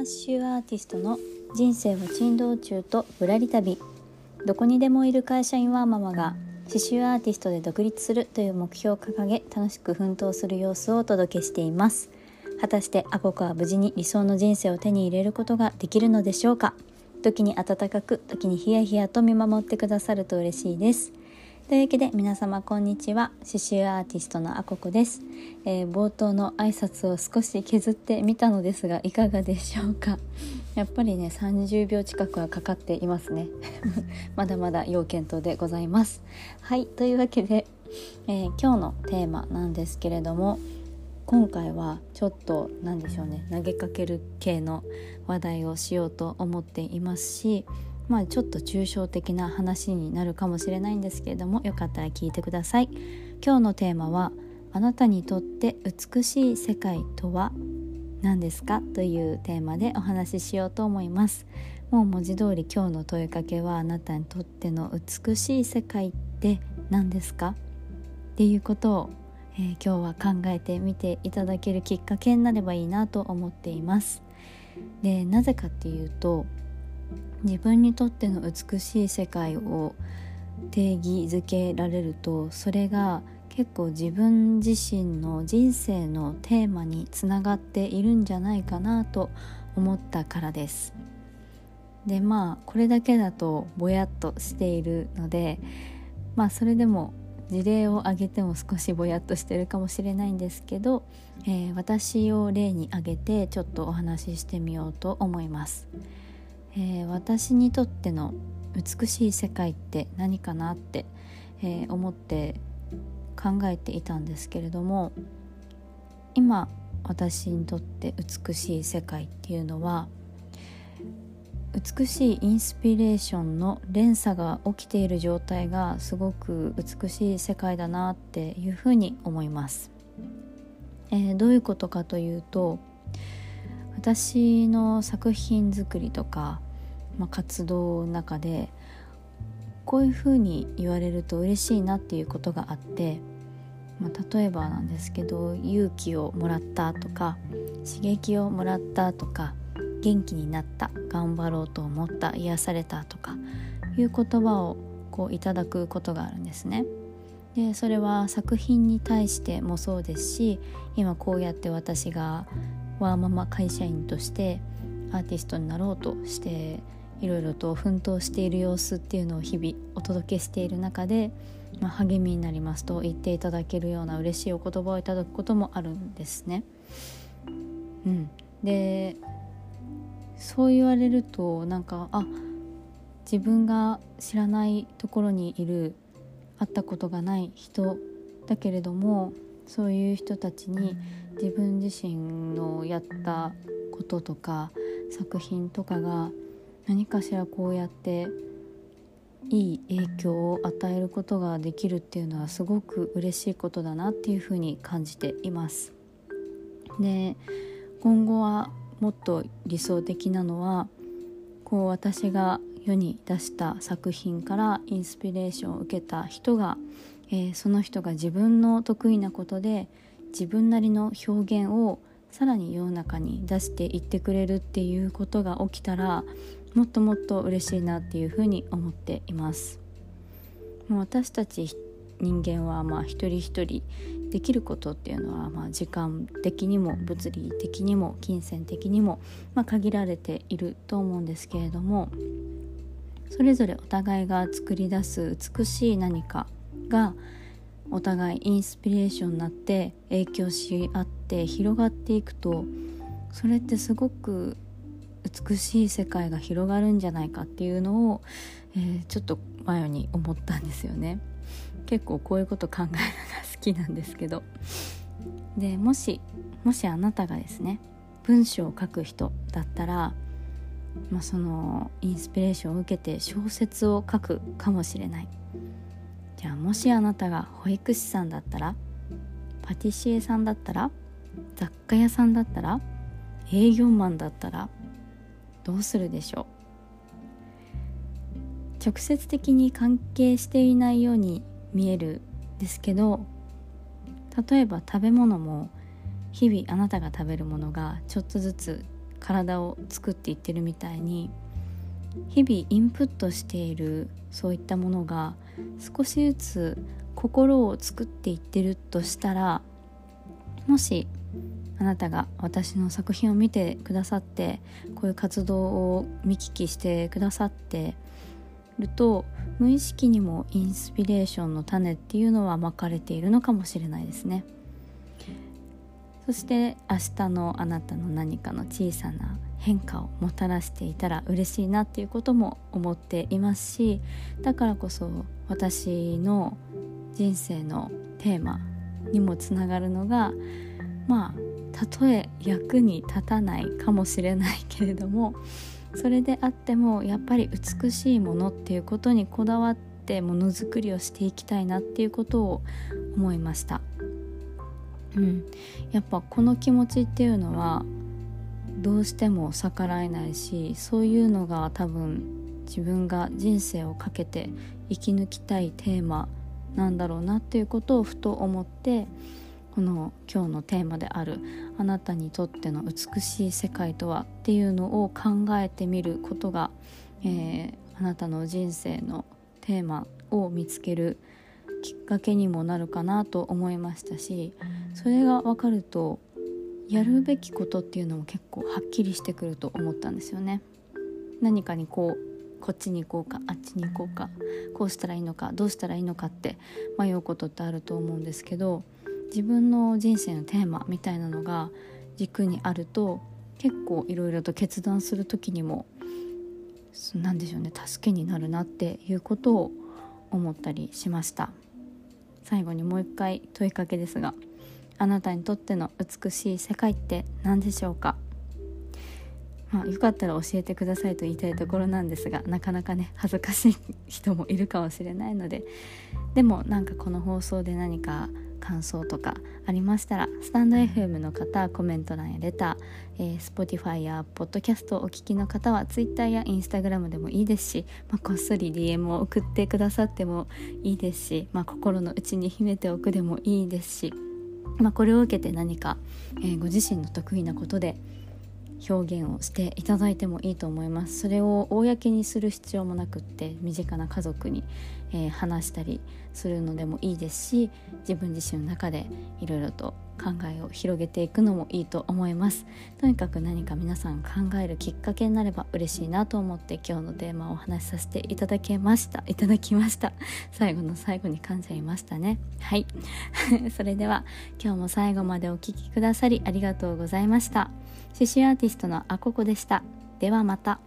刺繍アーティストの人生は珍道中とぶらり旅。どこにでもいる会社員ワーママが刺繍アーティストで独立するという目標を掲げ楽しく奮闘する様子をお届けしています。果たしてアココは無事に理想の人生を手に入れることができるのでしょうか？時に温かく時にヒヤヒヤと見守ってくださると嬉しいです。というわけで皆様こんにちは。刺繍アーティストのあここです、えー、冒頭の挨拶を少し削ってみたのですがいかがでしょうか。やっぱりね30秒近くはかかっていますね。まだまだ要検討でございます。はいというわけで、えー、今日のテーマなんですけれども今回はちょっと何でしょうね投げかける系の話題をしようと思っていますしまあ、ちょっと抽象的な話になるかもしれないんですけれどもよかったら聞いてください。今日のテーマはあなたにとって美しい世界とは何ですか？というテーマでお話ししようと思います。もう文字通り今日の問いかけはあなたにとっての美しい世界って何ですか？っていうことを、えー、今日は考えてみていただけるきっかけになればいいなと思っています。でなぜかっていうと自分にとっての美しい世界を定義づけられるとそれが結構自分自身の人生のテーマにつながっているんじゃないかなと思ったからです。でまあこれだけだとぼやっとしているのでまあそれでも事例を挙げても少しぼやっとしてるかもしれないんですけど、えー、私を例に挙げてちょっとお話ししてみようと思います。えー、私にとっての美しい世界って何かなって、えー、思って考えていたんですけれども今私にとって美しい世界っていうのは美しいインスピレーションの連鎖が起きている状態がすごく美しい世界だなっていうふうに思います、えー、どういうことかというと私の作品作りとか、まあ、活動の中でこういうふうに言われると嬉しいなっていうことがあって、まあ、例えばなんですけど勇気をもらったとか刺激をもらったとか元気になった頑張ろうと思った癒されたとかいう言葉をこういただくことがあるんですね。でそれは作品に対してもそうですし今こうやって私がワーママ会社員としてアーティストになろうとしていろいろと奮闘している様子っていうのを日々お届けしている中で、まあ、励みになりますと言っていただけるような嬉しいお言葉をいただくこともあるんですね。うん、でそう言われるとなんかあ自分が知らないところにいる会ったことがない人だけれどもそういう人たちに自分自身のやったこととか作品とかが何かしらこうやっていい影響を与えることができるっていうのはすごく嬉しいことだなっていうふうに感じています。で今後はもっと理想的なのはこう私が世に出した作品からインスピレーションを受けた人がえー、その人が自分の得意なことで自分なりの表現をさらに世の中に出していってくれるっていうことが起きたらもっともっと嬉しいなっていうふうに思っています。もう私たち人間はまあ一人一人できることっていうのはまあ時間的にも物理的にも金銭的にもまあ限られていると思うんですけれどもそれぞれお互いが作り出す美しい何かがお互いインスピレーションになって影響し合って広がっていくとそれってすごく美しい世界が広がるんじゃないかっていうのを、えー、ちょっと前に思ったんですよね。結構こういうこと考えるのが好きなんですけど。でもしもしあなたがですね文章を書く人だったら、まあ、そのインスピレーションを受けて小説を書くかもしれない。じゃあもしあなたが保育士さんだったらパティシエさんだったら雑貨屋さんだったら営業マンだったらどうするでしょう？直接的に関係していないように見えるですけど例えば食べ物も日々あなたが食べるものがちょっとずつ体を作っていってるみたいに日々インプットしているそういったものが少しずつ心を作っていってるとしたらもしあなたが私の作品を見てくださってこういう活動を見聞きしてくださってると無意識にもインスピレーションの種っていうのはまかれているのかもしれないですね。そして明日のあなたの何かの小さな変化をもたらしていたら嬉しいなっていうことも思っていますしだからこそ私の人生のテーマにもつながるのがまあたとえ役に立たないかもしれないけれどもそれであってもやっぱり美しいものっていうことにこだわってものづくりをしていきたいなっていうことを思いました。うん、やっぱこの気持ちっていうのはどうしても逆らえないしそういうのが多分自分が人生をかけて生き抜きたいテーマなんだろうなっていうことをふと思ってこの今日のテーマである「あなたにとっての美しい世界とは」っていうのを考えてみることが、えー、あなたの人生のテーマを見つけるきっかけにもなるかなと思いましたしそれが分かるとやるべきことっていうのも結構はっきりしてくると思ったんですよね。何かにこうこっちに行こうかあっちに行こうかこうしたらいいのかどうしたらいいのかって迷うことってあると思うんですけど自分の人生のテーマみたいなのが軸にあると結構いろいろと決断する時にも何でしょうね助けになるなっていうことを思ったりしました最後にもう一回問いかけですがあなたにとっての美しい世界って何でしょうか？まあ、よかったら教えてくださいと言いたいところなんですがなかなかね恥ずかしい人もいるかもしれないので。でもなんかこの放送で何か感想とかありましたらスタンド FM の方コメント欄やレター、えー、Spotify や Podcast をお聞きの方は Twitter や Instagram でもいいですし、まあ、こっそり DM を送ってくださってもいいですし、まあ、心の内に秘めておくでもいいですし、まあ、これを受けて何か、えー、ご自身の得意なことで表現をしていただいてもいいと思います。それを公にする必要もなくって身近な家族に、えー、話したりするのでもいいですし自分自身の中でいろいろと考えを広げていくのもいいと思います。とにかく何か皆さん考えるきっかけになれば嬉しいなと思って今日のテーマをお話しさせていただきました。いただきました。最後の最後に噛んじゃいましたね。はい。それでは今日も最後までお聴きくださりありがとうございました。刺繍アーティストのあここでした。ではまた。